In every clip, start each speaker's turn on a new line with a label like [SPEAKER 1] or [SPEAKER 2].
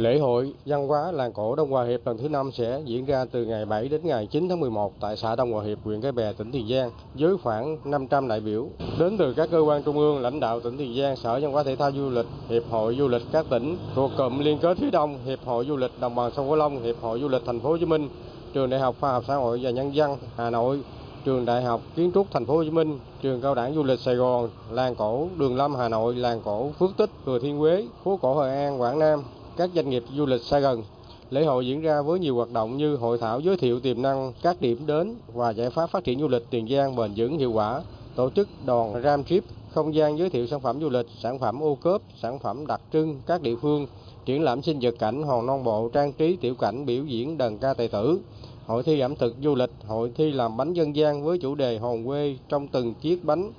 [SPEAKER 1] Lễ hội văn hóa làng cổ Đông Hòa Hiệp lần thứ năm sẽ diễn ra từ ngày 7 đến ngày 9 tháng 11 tại xã Đông Hòa Hiệp, huyện Cái Bè, tỉnh Tiền Giang với khoảng 500 đại biểu. Đến từ các cơ quan trung ương, lãnh đạo tỉnh Tiền Giang, Sở Văn hóa Thể thao Du lịch, Hiệp hội Du lịch các tỉnh thuộc cụm liên kết phía Đông, Hiệp hội Du lịch Đồng bằng sông Cửu Long, Hiệp hội Du lịch Thành phố Hồ Chí Minh, Trường Đại học Khoa học Xã hội và Nhân dân Hà Nội, Trường Đại học Kiến trúc Thành phố Hồ Chí Minh, Trường Cao đẳng Du lịch Sài Gòn, Làng cổ Đường Lâm Hà Nội, Làng cổ Phước Tích Thừa Thiên Huế, Phố cổ Hội An Quảng Nam, các doanh nghiệp du lịch xa gần. Lễ hội diễn ra với nhiều hoạt động như hội thảo giới thiệu tiềm năng các điểm đến và giải pháp phát triển du lịch Tiền Giang bền vững hiệu quả, tổ chức đoàn Ram Trip, không gian giới thiệu sản phẩm du lịch, sản phẩm ô cốp, sản phẩm đặc trưng các địa phương, triển lãm sinh vật cảnh, hòn non bộ, trang trí tiểu cảnh, biểu diễn đờn ca tài tử, hội thi ẩm thực du lịch, hội thi làm bánh dân gian với chủ đề hồn quê trong từng chiếc bánh,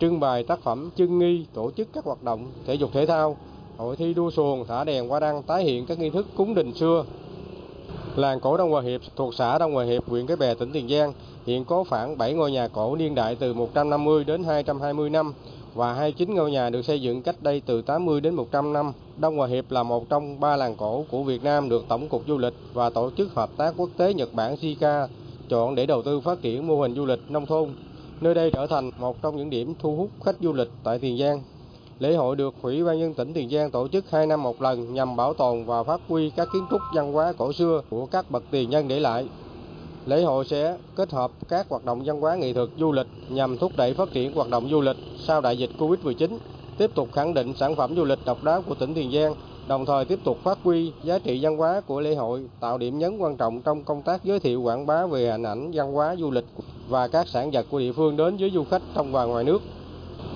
[SPEAKER 1] trưng bày tác phẩm chân nghi, tổ chức các hoạt động thể dục thể thao, hội thi đua xuồng, thả đèn hoa đăng tái hiện các nghi thức cúng đình xưa. Làng cổ Đông Hòa Hiệp thuộc xã Đông Hòa Hiệp, huyện Cái Bè, tỉnh Tiền Giang hiện có khoảng 7 ngôi nhà cổ niên đại từ 150 đến 220 năm và 29 ngôi nhà được xây dựng cách đây từ 80 đến 100 năm. Đông Hòa Hiệp là một trong ba làng cổ của Việt Nam được Tổng cục Du lịch và Tổ chức Hợp tác Quốc tế Nhật Bản JICA chọn để đầu tư phát triển mô hình du lịch nông thôn. Nơi đây trở thành một trong những điểm thu hút khách du lịch tại Tiền Giang. Lễ hội được Ủy ban nhân tỉnh Tiền Giang tổ chức 2 năm một lần nhằm bảo tồn và phát huy các kiến trúc văn hóa cổ xưa của các bậc tiền nhân để lại. Lễ hội sẽ kết hợp các hoạt động văn hóa nghệ thuật du lịch nhằm thúc đẩy phát triển hoạt động du lịch sau đại dịch Covid-19, tiếp tục khẳng định sản phẩm du lịch độc đáo của tỉnh Tiền Giang, đồng thời tiếp tục phát huy giá trị văn hóa của lễ hội, tạo điểm nhấn quan trọng trong công tác giới thiệu quảng bá về hình ảnh văn hóa du lịch và các sản vật của địa phương đến với du khách trong và ngoài nước.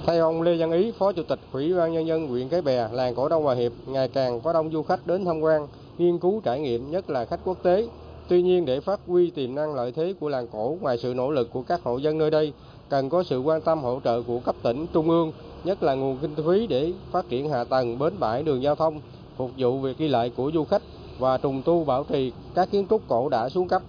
[SPEAKER 1] Theo ông Lê Văn Ý, Phó Chủ tịch Ủy ban Nhân dân huyện Cái Bè, làng cổ Đông Hòa Hiệp, ngày càng có đông du khách đến tham quan, nghiên cứu trải nghiệm, nhất là khách quốc tế. Tuy nhiên, để phát huy tiềm năng lợi thế của làng cổ, ngoài sự nỗ lực của các hộ dân nơi đây, cần có sự quan tâm hỗ trợ của cấp tỉnh, trung ương, nhất là nguồn kinh phí để phát triển hạ tầng, bến bãi, đường giao thông, phục vụ việc đi lại của du khách và trùng tu bảo trì các kiến trúc cổ đã xuống cấp.